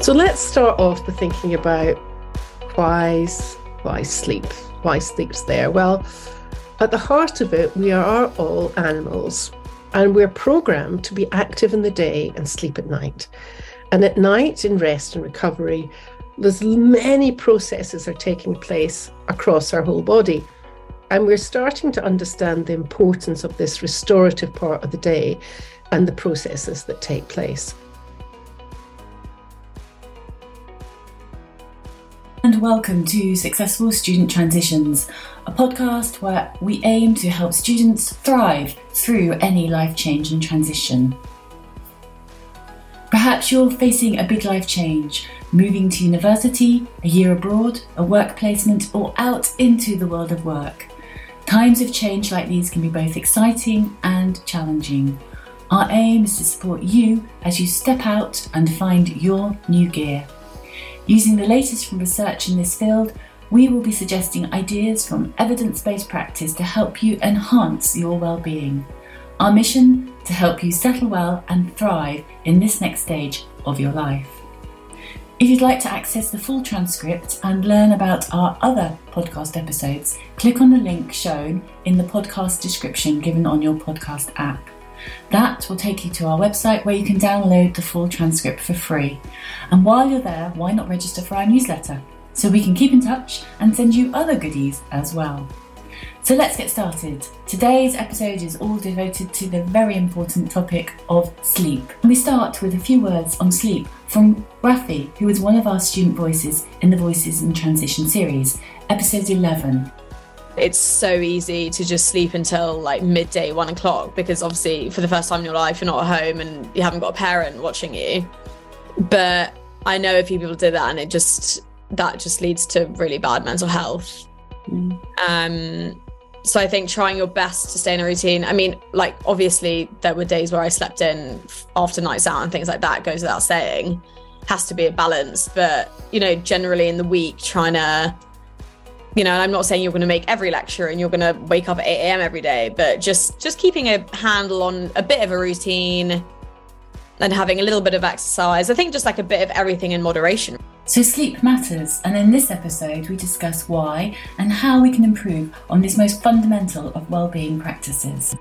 So let's start off by thinking about why, why sleep, why sleep's there. Well, at the heart of it, we are all animals and we're programmed to be active in the day and sleep at night. And at night, in rest and recovery, there's many processes are taking place across our whole body. And we're starting to understand the importance of this restorative part of the day and the processes that take place. And welcome to Successful Student Transitions, a podcast where we aim to help students thrive through any life change and transition. Perhaps you're facing a big life change, moving to university, a year abroad, a work placement, or out into the world of work. Times of change like these can be both exciting and challenging. Our aim is to support you as you step out and find your new gear. Using the latest from research in this field, we will be suggesting ideas from evidence based practice to help you enhance your well-being. Our mission to help you settle well and thrive in this next stage of your life. If you'd like to access the full transcript and learn about our other podcast episodes, click on the link shown in the podcast description given on your podcast app. That will take you to our website where you can download the full transcript for free. And while you're there, why not register for our newsletter so we can keep in touch and send you other goodies as well. So let's get started. Today's episode is all devoted to the very important topic of sleep. We start with a few words on sleep from Rafi, who is one of our student voices in the Voices in Transition series, episode 11 it's so easy to just sleep until like midday, one o'clock, because obviously for the first time in your life, you're not at home and you haven't got a parent watching you. But I know a few people did that and it just, that just leads to really bad mental health. Mm. Um, so I think trying your best to stay in a routine. I mean, like obviously there were days where I slept in after nights out and things like that goes without saying. Has to be a balance, but you know, generally in the week, trying to you know, and I'm not saying you're going to make every lecture and you're going to wake up at 8 a.m. every day, but just just keeping a handle on a bit of a routine and having a little bit of exercise. I think just like a bit of everything in moderation. So sleep matters, and in this episode we discuss why and how we can improve on this most fundamental of well-being practices.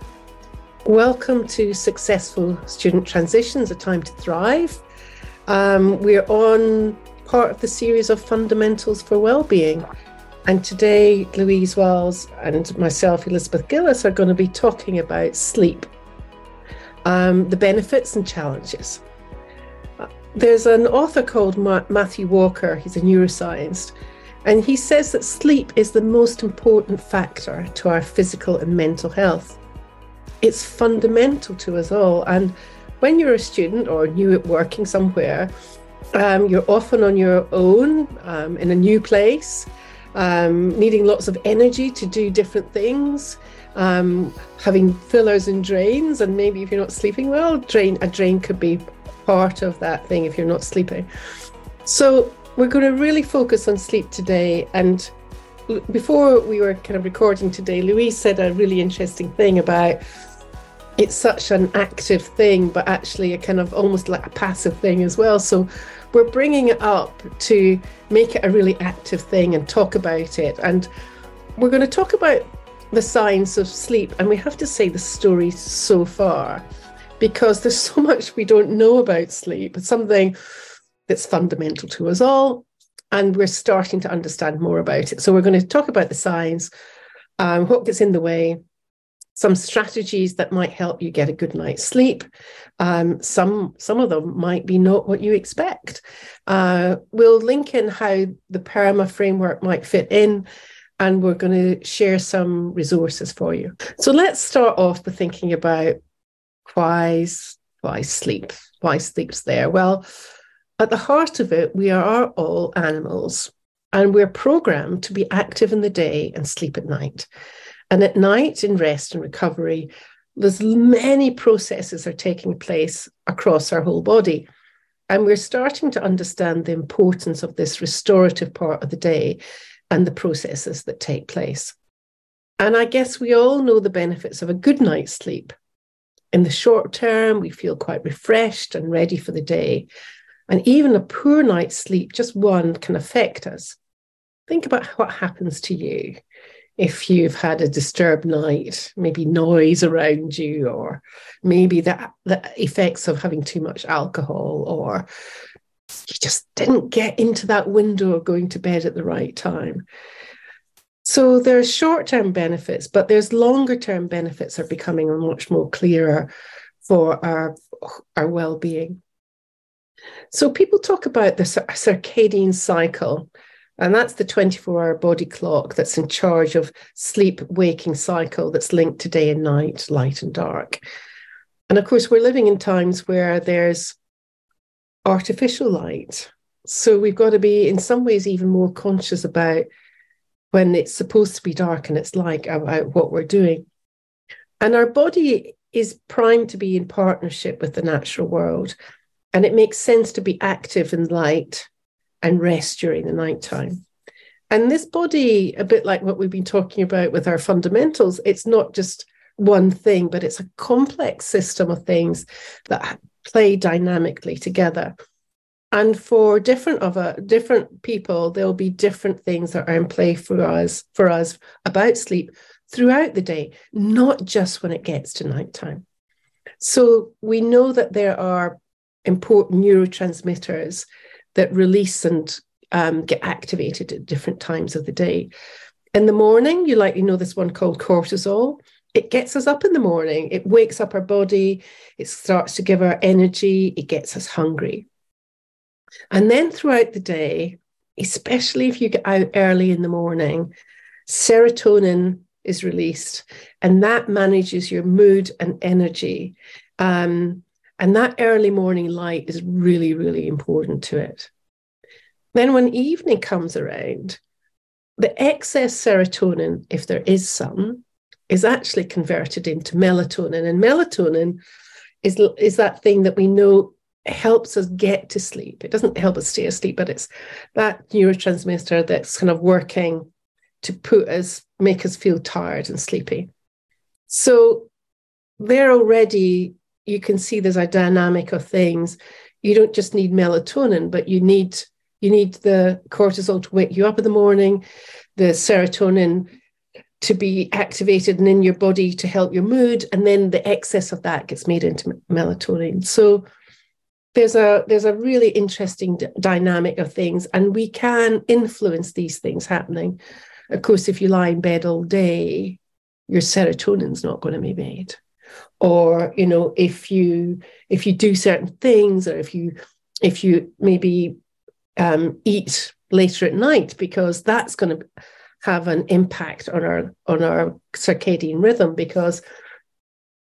Welcome to Successful Student Transitions, a time to thrive. Um, we're on part of the series of fundamentals for well-being and today, Louise Wells and myself, Elizabeth Gillies, are going to be talking about sleep, um, the benefits and challenges. Uh, there's an author called Ma- Matthew Walker, he's a neuroscientist, and he says that sleep is the most important factor to our physical and mental health. It's fundamental to us all. And when you're a student or new at working somewhere, um, you're often on your own um, in a new place um, needing lots of energy to do different things, um, having fillers and drains, and maybe if you're not sleeping well, drain a drain could be part of that thing if you're not sleeping. So we're going to really focus on sleep today. And before we were kind of recording today, Louise said a really interesting thing about it's such an active thing, but actually a kind of almost like a passive thing as well. So we're bringing it up to make it a really active thing and talk about it. And we're going to talk about the science of sleep. And we have to say the story so far because there's so much we don't know about sleep. It's something that's fundamental to us all. And we're starting to understand more about it. So we're going to talk about the science, um, what gets in the way, some strategies that might help you get a good night's sleep. Um, some some of them might be not what you expect. Uh, we'll link in how the PERMA framework might fit in, and we're going to share some resources for you. So let's start off by thinking about why why sleep, why sleep's there. Well, at the heart of it, we are all animals, and we're programmed to be active in the day and sleep at night. And at night, in rest and recovery, there's many processes are taking place across our whole body. And we're starting to understand the importance of this restorative part of the day and the processes that take place. And I guess we all know the benefits of a good night's sleep. In the short term, we feel quite refreshed and ready for the day. And even a poor night's sleep, just one, can affect us. Think about what happens to you if you've had a disturbed night, maybe noise around you, or maybe the, the effects of having too much alcohol, or you just didn't get into that window of going to bed at the right time. So there's short-term benefits, but there's longer-term benefits are becoming much more clearer for our, our well-being. So people talk about the circadian cycle and that's the 24 hour body clock that's in charge of sleep waking cycle that's linked to day and night, light and dark. And of course, we're living in times where there's artificial light. So we've got to be, in some ways, even more conscious about when it's supposed to be dark and it's like about what we're doing. And our body is primed to be in partnership with the natural world. And it makes sense to be active in light and rest during the nighttime. And this body, a bit like what we've been talking about with our fundamentals, it's not just one thing, but it's a complex system of things that play dynamically together. And for different of a, different people, there'll be different things that are in play for us for us about sleep throughout the day, not just when it gets to nighttime. So we know that there are important neurotransmitters that release and um, get activated at different times of the day. In the morning, you likely know this one called cortisol. It gets us up in the morning, it wakes up our body, it starts to give our energy, it gets us hungry. And then throughout the day, especially if you get out early in the morning, serotonin is released, and that manages your mood and energy. Um, and that early morning light is really, really important to it. Then, when evening comes around, the excess serotonin, if there is some, is actually converted into melatonin. And melatonin is, is that thing that we know helps us get to sleep. It doesn't help us stay asleep, but it's that neurotransmitter that's kind of working to put us, make us feel tired and sleepy. So there already you can see there's a dynamic of things. You don't just need melatonin, but you need you need the cortisol to wake you up in the morning, the serotonin to be activated and in your body to help your mood, and then the excess of that gets made into melatonin. So there's a there's a really interesting d- dynamic of things, and we can influence these things happening. Of course, if you lie in bed all day, your serotonin's not going to be made or you know if you if you do certain things or if you if you maybe um, eat later at night because that's going to have an impact on our on our circadian rhythm because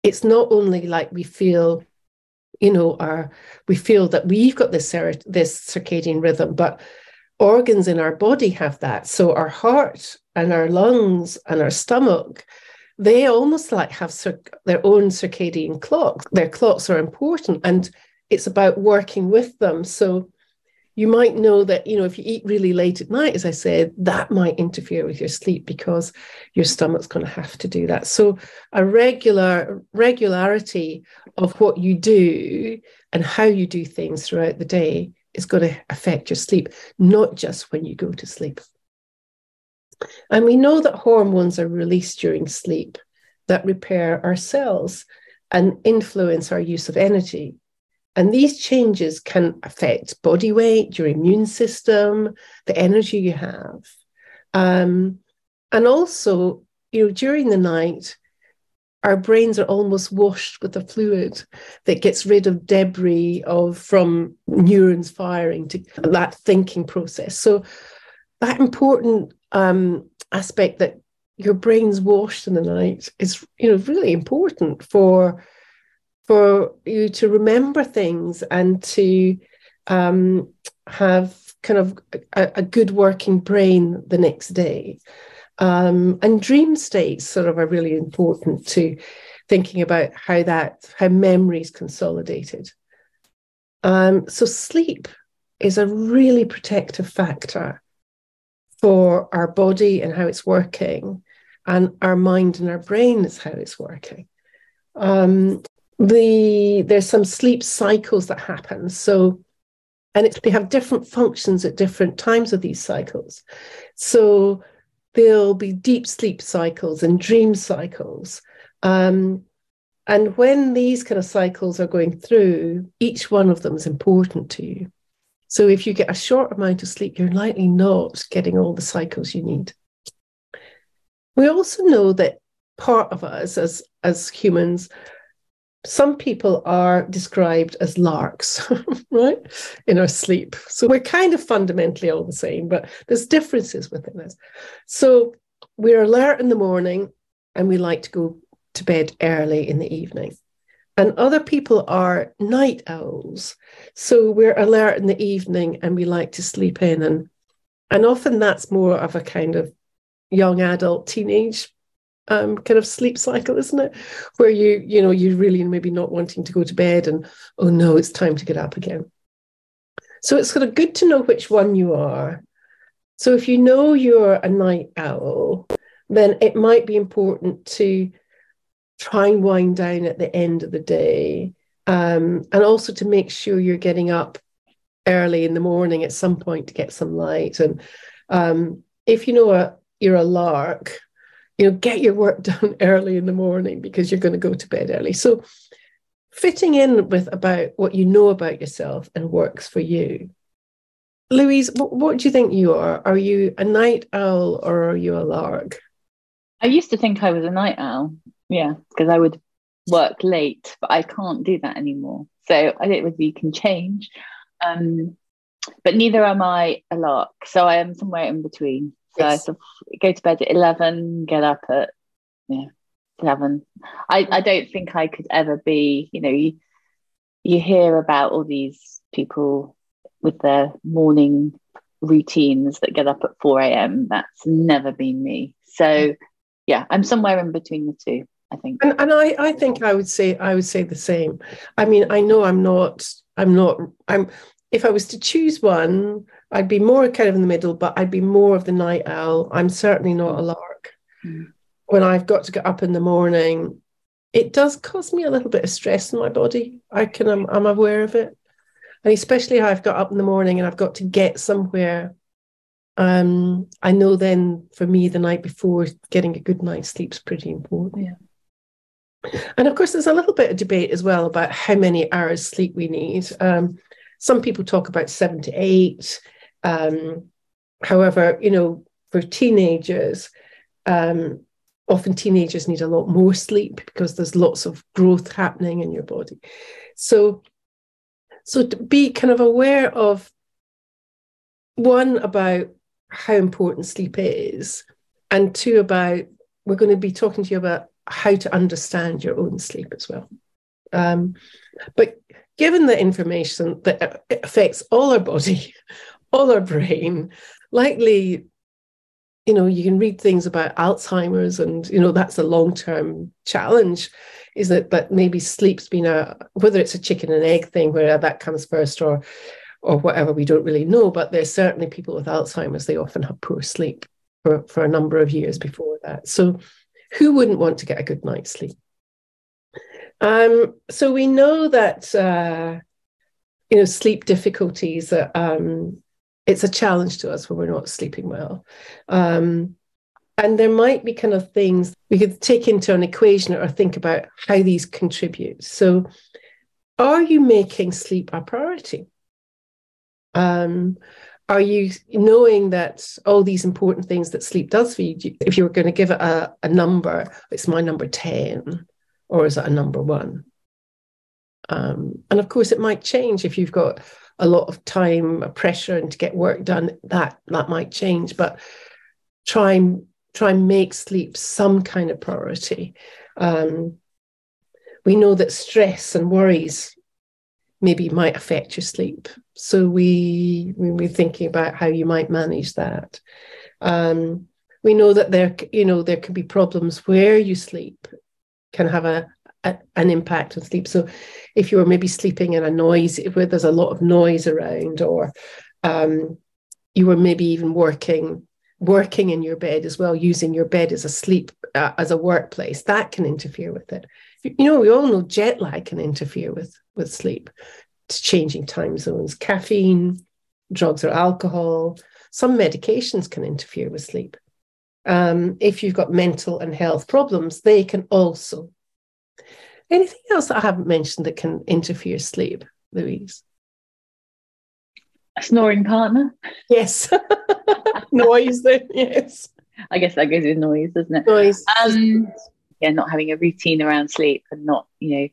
it's not only like we feel you know our we feel that we've got this this circadian rhythm but organs in our body have that. So our heart and our lungs and our stomach they almost like have cir- their own circadian clocks. Their clocks are important and it's about working with them. So you might know that, you know, if you eat really late at night, as I said, that might interfere with your sleep because your stomach's going to have to do that. So a regular regularity of what you do and how you do things throughout the day is going to affect your sleep, not just when you go to sleep. And we know that hormones are released during sleep that repair our cells and influence our use of energy. And these changes can affect body weight, your immune system, the energy you have. Um, and also, you know, during the night, our brains are almost washed with a fluid that gets rid of debris of from neurons firing to that thinking process. So that important um, aspect that your brain's washed in the night is you know really important for for you to remember things and to um, have kind of a, a, good working brain the next day. Um, and dream states sort of are really important to thinking about how that how memory is consolidated. Um, so sleep is a really protective factor for our body and how it's working, and our mind and our brain is how it's working. Um, the there's some sleep cycles that happen. So and it, they have different functions at different times of these cycles. So there'll be deep sleep cycles and dream cycles. Um, and when these kind of cycles are going through, each one of them is important to you. So if you get a short amount of sleep, you're likely not getting all the cycles you need. We also know that part of us as, as humans some people are described as larks, right, in our sleep. So we're kind of fundamentally all the same, but there's differences within us. So we're alert in the morning and we like to go to bed early in the evening. And other people are night owls. So we're alert in the evening and we like to sleep in. And, and often that's more of a kind of young adult teenage um, kind of sleep cycle, isn't it? Where you, you know, you really maybe not wanting to go to bed and, oh no, it's time to get up again. So it's sort of good to know which one you are. So if you know you're a night owl, then it might be important to try and wind down at the end of the day. Um, and also to make sure you're getting up early in the morning at some point to get some light. And um, if you know a, you're a lark, you know, get your work done early in the morning because you're going to go to bed early. So fitting in with about what you know about yourself and works for you. Louise, what, what do you think you are? Are you a night owl or are you a lark? I used to think I was a night owl. Yeah, because I would work late, but I can't do that anymore. So I don't know whether you can change. Um, but neither am I a lark. So I am somewhere in between. So yes. I sort of go to bed at 11, get up at yeah, 11. I, I don't think I could ever be, you know, you, you hear about all these people with their morning routines that get up at 4 a.m. That's never been me. So yeah, I'm somewhere in between the two. I think. And, and I, I think I would say I would say the same. I mean, I know I'm not I'm not I'm if I was to choose one, I'd be more kind of in the middle, but I'd be more of the night owl. I'm certainly not a lark. Mm. When I've got to get up in the morning, it does cause me a little bit of stress in my body. I can, I'm, I'm aware of it. And especially I've got up in the morning and I've got to get somewhere. Um, I know then for me, the night before, getting a good night's sleep is pretty important. Yeah. And of course, there's a little bit of debate as well about how many hours sleep we need. Um, some people talk about seven to eight. Um, however, you know, for teenagers, um, often teenagers need a lot more sleep because there's lots of growth happening in your body. So, so to be kind of aware of one about how important sleep is, and two about we're going to be talking to you about how to understand your own sleep as well. Um, but given the information that affects all our body, all our brain, likely, you know, you can read things about Alzheimer's, and you know that's a long-term challenge. Is that that maybe sleep's been a whether it's a chicken and egg thing where that comes first or or whatever we don't really know. But there's certainly people with Alzheimer's they often have poor sleep for for a number of years before that. So who wouldn't want to get a good night's sleep? Um, so we know that uh, you know sleep difficulties. Uh, um, it's a challenge to us when we're not sleeping well. Um, and there might be kind of things we could take into an equation or think about how these contribute. So, are you making sleep a priority? Um, are you knowing that all these important things that sleep does for you? If you were going to give it a, a number, it's my number 10 or is that a number one? Um, and of course, it might change if you've got a lot of time, pressure, and to get work done. That that might change, but try and try and make sleep some kind of priority. Um, we know that stress and worries maybe might affect your sleep, so we we're thinking about how you might manage that. Um, we know that there, you know, there can be problems where you sleep can have a, a, an impact on sleep. So if you're maybe sleeping in a noise where there's a lot of noise around, or um, you were maybe even working working in your bed as well, using your bed as a sleep uh, as a workplace, that can interfere with it. You know, we all know jet lag can interfere with with sleep. to changing time zones, caffeine, drugs or alcohol. Some medications can interfere with sleep. Um, if you've got mental and health problems, they can also. Anything else that I haven't mentioned that can interfere with sleep, Louise? A snoring partner? Yes. noise, then, yes. I guess that goes with noise, doesn't it? Noise. Um, yeah, not having a routine around sleep and not, you know,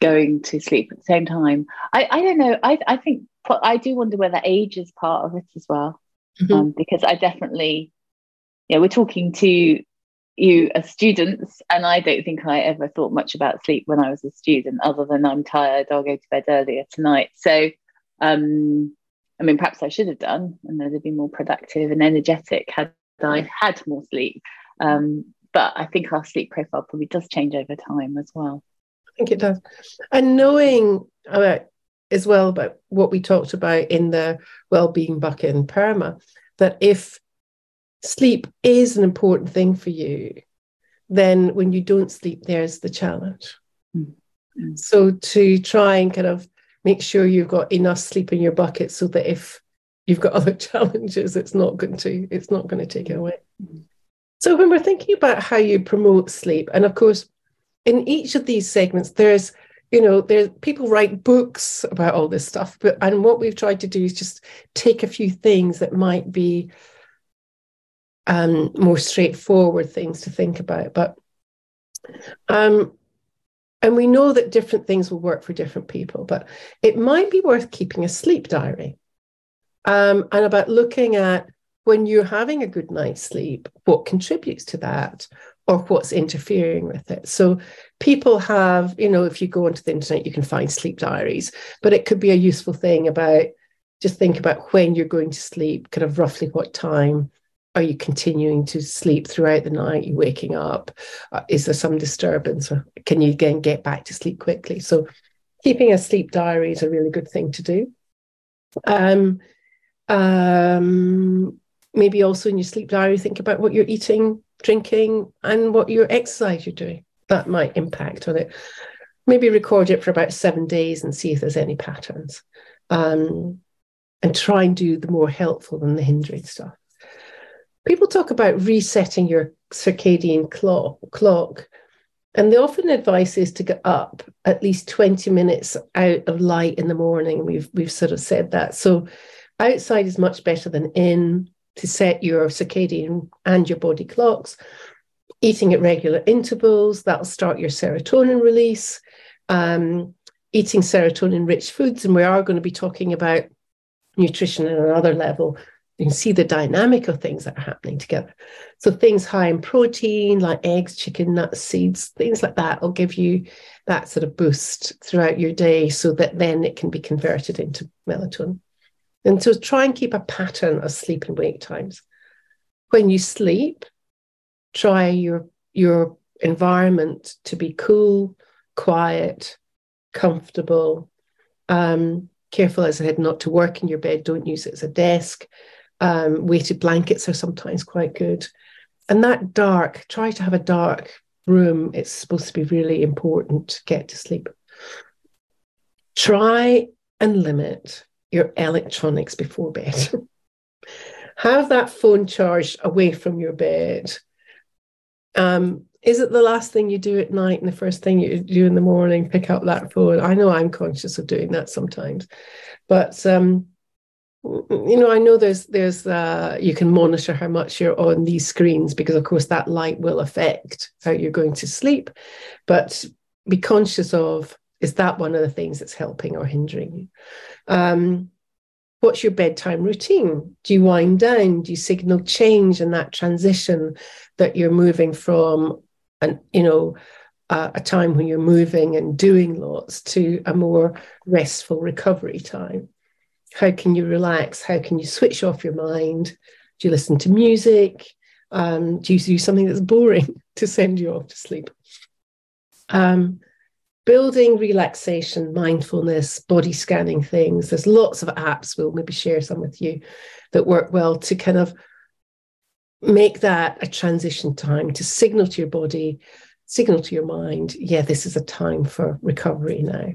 going to sleep at the same time. I, I don't know. I, I think I do wonder whether age is part of it as well, mm-hmm. um, because I definitely, yeah, we're talking to you as students, and I don't think I ever thought much about sleep when I was a student, other than I'm tired, I'll go to bed earlier tonight. So, um, I mean, perhaps I should have done, and I'd have been more productive and energetic had I had more sleep. Um, but I think our sleep profile probably does change over time as well. Think it does. And knowing about as well about what we talked about in the well-being bucket in PERMA, that if sleep is an important thing for you, then when you don't sleep, there's the challenge. Mm-hmm. So to try and kind of make sure you've got enough sleep in your bucket so that if you've got other challenges, it's not going to it's not going to take it away. So when we're thinking about how you promote sleep, and of course, in each of these segments, there's you know there's people write books about all this stuff but and what we've tried to do is just take a few things that might be um, more straightforward things to think about but um, and we know that different things will work for different people but it might be worth keeping a sleep diary um, and about looking at when you're having a good night's sleep what contributes to that or what's interfering with it. So people have, you know, if you go onto the internet, you can find sleep diaries, but it could be a useful thing about just think about when you're going to sleep, kind of roughly what time are you continuing to sleep throughout the night? Are you waking up? Uh, is there some disturbance? Or can you again get back to sleep quickly? So keeping a sleep diary is a really good thing to do. Um, um, maybe also in your sleep diary, think about what you're eating drinking, and what your exercise you're doing. That might impact on it. Maybe record it for about seven days and see if there's any patterns. Um, and try and do the more helpful than the hindering stuff. People talk about resetting your circadian clock, clock and the often advice is to get up at least 20 minutes out of light in the morning. We've we've sort of said that. So outside is much better than in to set your circadian and your body clocks. Eating at regular intervals, that'll start your serotonin release. Um, eating serotonin rich foods, and we are going to be talking about nutrition at another level. You can see the dynamic of things that are happening together. So, things high in protein, like eggs, chicken, nuts, seeds, things like that, will give you that sort of boost throughout your day so that then it can be converted into melatonin. And so try and keep a pattern of sleep and wake times. When you sleep, try your your environment to be cool, quiet, comfortable. Um, careful, as I said, not to work in your bed. Don't use it as a desk. Um, weighted blankets are sometimes quite good. And that dark, try to have a dark room. It's supposed to be really important to get to sleep. Try and limit your electronics before bed. Have that phone charged away from your bed. Um, is it the last thing you do at night and the first thing you do in the morning? Pick up that phone. I know I'm conscious of doing that sometimes, but um, you know, I know there's there's uh, you can monitor how much you're on these screens because of course that light will affect how you're going to sleep, but be conscious of is that one of the things that's helping or hindering you? Um, what's your bedtime routine? Do you wind down? Do you signal change in that transition that you're moving from an, you know, uh, a time when you're moving and doing lots to a more restful recovery time? How can you relax? How can you switch off your mind? Do you listen to music? Um, do you do something that's boring to send you off to sleep? Um, building relaxation, mindfulness, body scanning things. There's lots of apps, we'll maybe share some with you that work well to kind of make that a transition time to signal to your body, signal to your mind, yeah, this is a time for recovery now.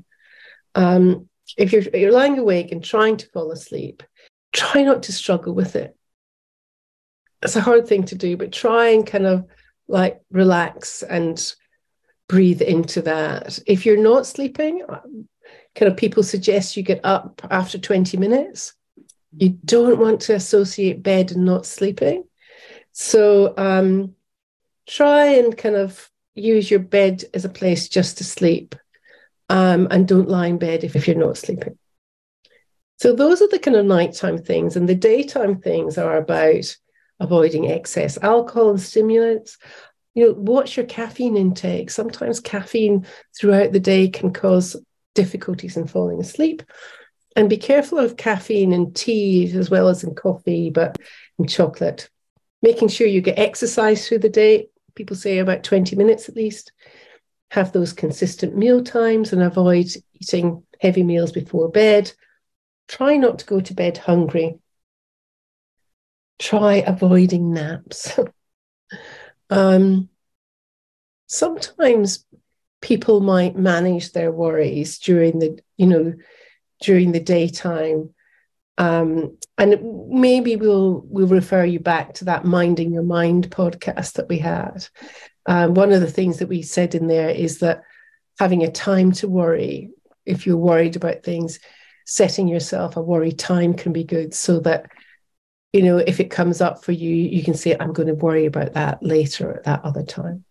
Um, if you're, you're lying awake and trying to fall asleep, try not to struggle with it. It's a hard thing to do, but try and kind of like relax and breathe into that. If you're not sleeping, kind of people suggest you get up after 20 minutes. You don't want to associate bed and not sleeping. So um, try and kind of use your bed as a place just to sleep um, and don't lie in bed if, if you're not sleeping. So those are the kind of nighttime things. And the daytime things are about avoiding excess alcohol and stimulants. You know, watch your caffeine intake. Sometimes caffeine throughout the day can cause difficulties in falling asleep. And be careful of caffeine in tea as well as in coffee, but in chocolate. Making sure you get exercise through the day. People say about 20 minutes at least. Have those consistent meal times and avoid eating heavy meals before bed. Try not to go to bed hungry. Try avoiding naps. um, sometimes people might manage their worries during the you know during the daytime. Um, and maybe we'll we'll refer you back to that minding your mind podcast that we had. Um, one of the things that we said in there is that having a time to worry if you're worried about things setting yourself a worry time can be good so that you know if it comes up for you you can say i'm going to worry about that later at that other time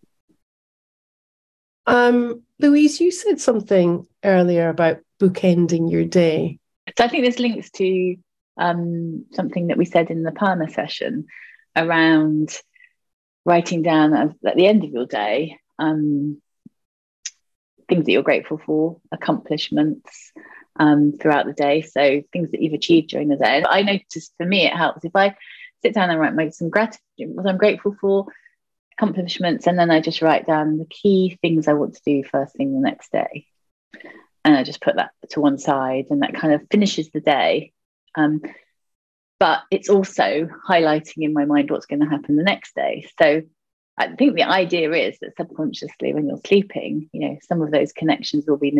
um, Louise, you said something earlier about bookending your day. So I think this links to um, something that we said in the PANA session around writing down at the end of your day um, things that you're grateful for, accomplishments um, throughout the day. So things that you've achieved during the day. I noticed for me it helps if I sit down and write my some gratitude, what I'm grateful for, accomplishments, and then I just write down the key things I want to do first thing the next day. And I just put that to one side, and that kind of finishes the day. Um, but it's also highlighting in my mind what's going to happen the next day. So I think the idea is that subconsciously, when you're sleeping, you know, some of those connections will be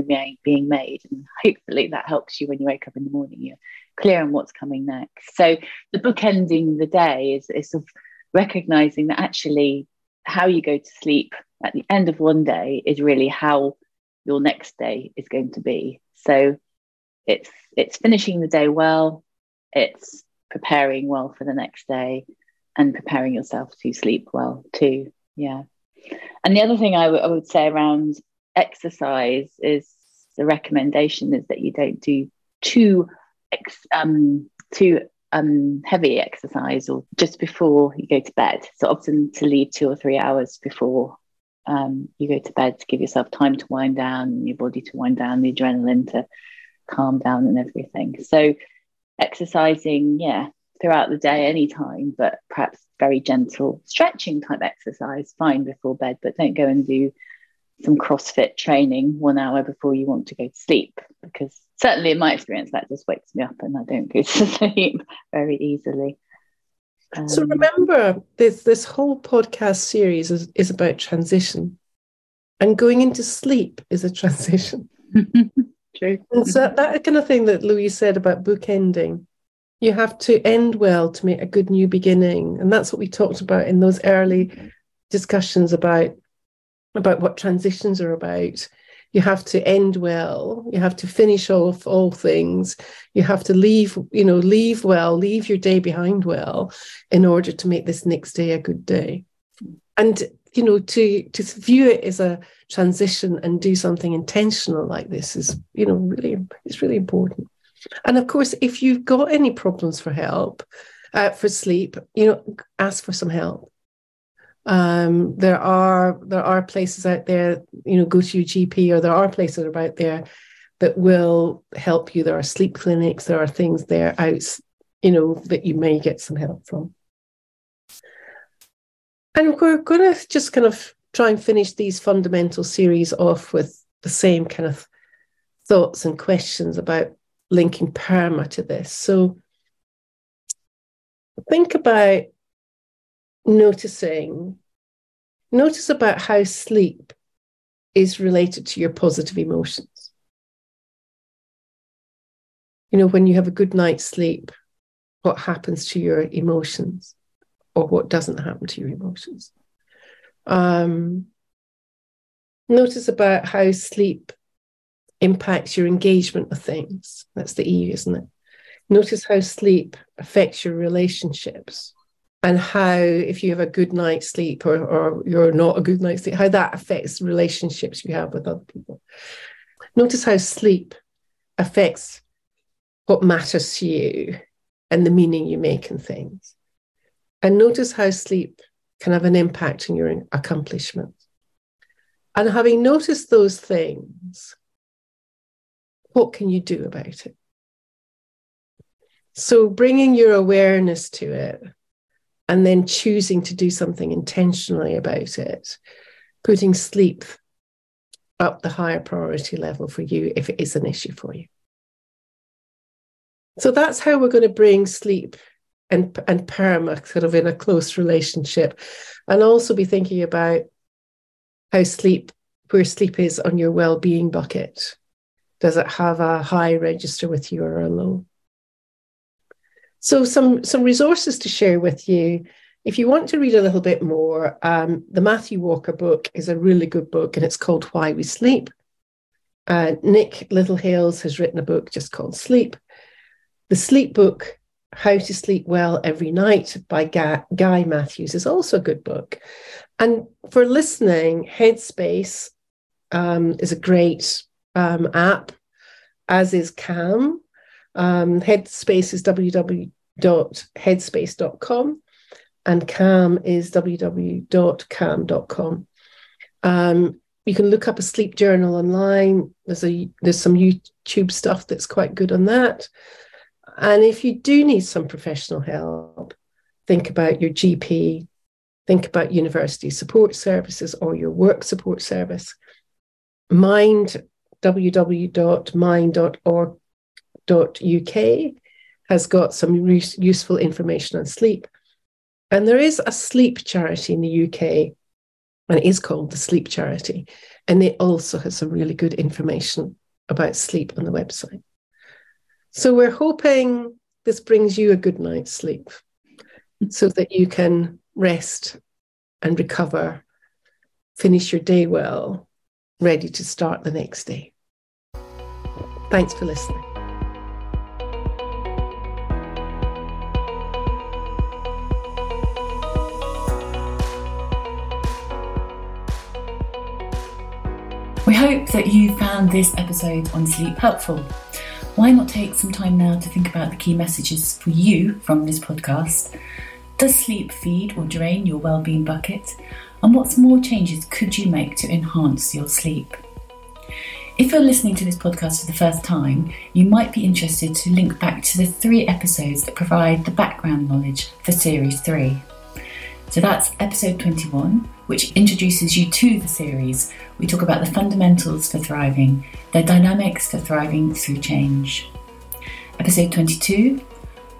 being made, and hopefully that helps you when you wake up in the morning. You're clear on what's coming next. So the book ending the day is, is sort of recognizing that actually how you go to sleep at the end of one day is really how your next day is going to be. So it's it's finishing the day well, it's preparing well for the next day, and preparing yourself to sleep well too. Yeah. And the other thing I, w- I would say around exercise is the recommendation is that you don't do too ex- um, too um, heavy exercise or just before you go to bed. So often to leave two or three hours before um, you go to bed to give yourself time to wind down, your body to wind down, the adrenaline to calm down and everything. So exercising, yeah, throughout the day, anytime, but perhaps very gentle stretching type exercise, fine before bed, but don't go and do some CrossFit training one hour before you want to go to sleep because certainly in my experience that just wakes me up and I don't go to sleep very easily. Um, so remember this this whole podcast series is, is about transition and going into sleep is a transition. True. And so that kind of thing that Louise said about bookending, you have to end well to make a good new beginning. And that's what we talked about in those early discussions about about what transitions are about. You have to end well. You have to finish off all things. You have to leave, you know, leave well, leave your day behind well in order to make this next day a good day. And, you know, to to view it as a transition and do something intentional like this is, you know, really it's really important. And of course, if you've got any problems for help, uh, for sleep, you know, ask for some help um, there are there are places out there, you know, go to your GP, or there are places out there that will help you. There are sleep clinics, there are things there out, you know, that you may get some help from. And we're going to just kind of try and finish these fundamental series off with the same kind of thoughts and questions about linking PERMA to this. So think about noticing, notice about how sleep is related to your positive emotions. You know, when you have a good night's sleep, what happens to your emotions or what doesn't happen to your emotions. Um, notice about how sleep impacts your engagement with things. That's the E, isn't it? Notice how sleep affects your relationships and how, if you have a good night's sleep or, or you're not a good night's sleep, how that affects relationships you have with other people. Notice how sleep affects what matters to you and the meaning you make in things. And notice how sleep can have an impact on your accomplishments. And having noticed those things, what can you do about it? So, bringing your awareness to it and then choosing to do something intentionally about it, putting sleep up the higher priority level for you if it is an issue for you. So that's how we're going to bring sleep and, and PERMA sort of in a close relationship. And also be thinking about how sleep, where sleep is on your well-being bucket. Does it have a high register with you or a low? So some some resources to share with you. If you want to read a little bit more, um, the Matthew Walker book is a really good book, and it's called Why We Sleep. Uh, Nick Littlehales has written a book just called Sleep. The sleep book, How to Sleep Well Every Night by Guy, Guy Meadows, is also a good book. And for listening, Headspace um, is a great um, app, as is Calm. Um, Headspace is www.headspace.com and Calm is www.calm.com. Um, you can look up a sleep journal online. There's a there's some YouTube stuff that's quite good on that. And if you do need some professional help, think about your GP, think about university support services or your work support service. Mind, www.mind.org.uk, has got some re- useful information on sleep. And there is a sleep charity in the UK, and it is called the Sleep Charity. And they also have some really good information about sleep on the website. So we're hoping this brings you a good night's sleep so that you can rest and recover, finish your day well, ready to start the next day. Thanks for listening. We hope that you found this episode on sleep helpful why not take some time now to think about the key messages for you from this podcast? Does sleep feed or drain your well-being bucket? And what small changes could you make to enhance your sleep? If you're listening to this podcast for the first time, you might be interested to link back to the three episodes that provide the background knowledge for Series 3. So that's episode 21, which introduces you to the series. We talk about the fundamentals for thriving, their dynamics for thriving through change. Episode 22,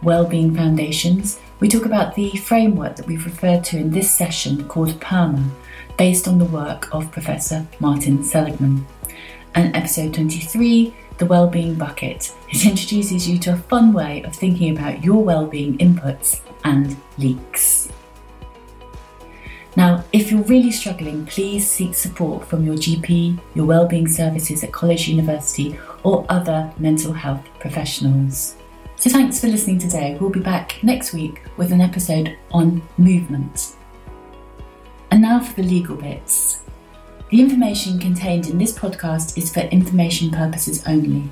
Wellbeing Foundations, we talk about the framework that we've referred to in this session called PERMA, based on the work of Professor Martin Seligman. And episode 23, the Wellbeing Bucket, it introduces you to a fun way of thinking about your wellbeing inputs and leaks. Now, if you're really struggling, please seek support from your GP, your wellbeing services at college, university, or other mental health professionals. So, thanks for listening today. We'll be back next week with an episode on movement. And now for the legal bits. The information contained in this podcast is for information purposes only.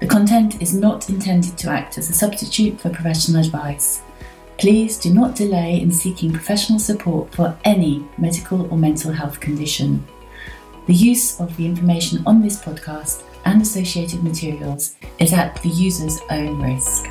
The content is not intended to act as a substitute for professional advice. Please do not delay in seeking professional support for any medical or mental health condition. The use of the information on this podcast and associated materials is at the user's own risk.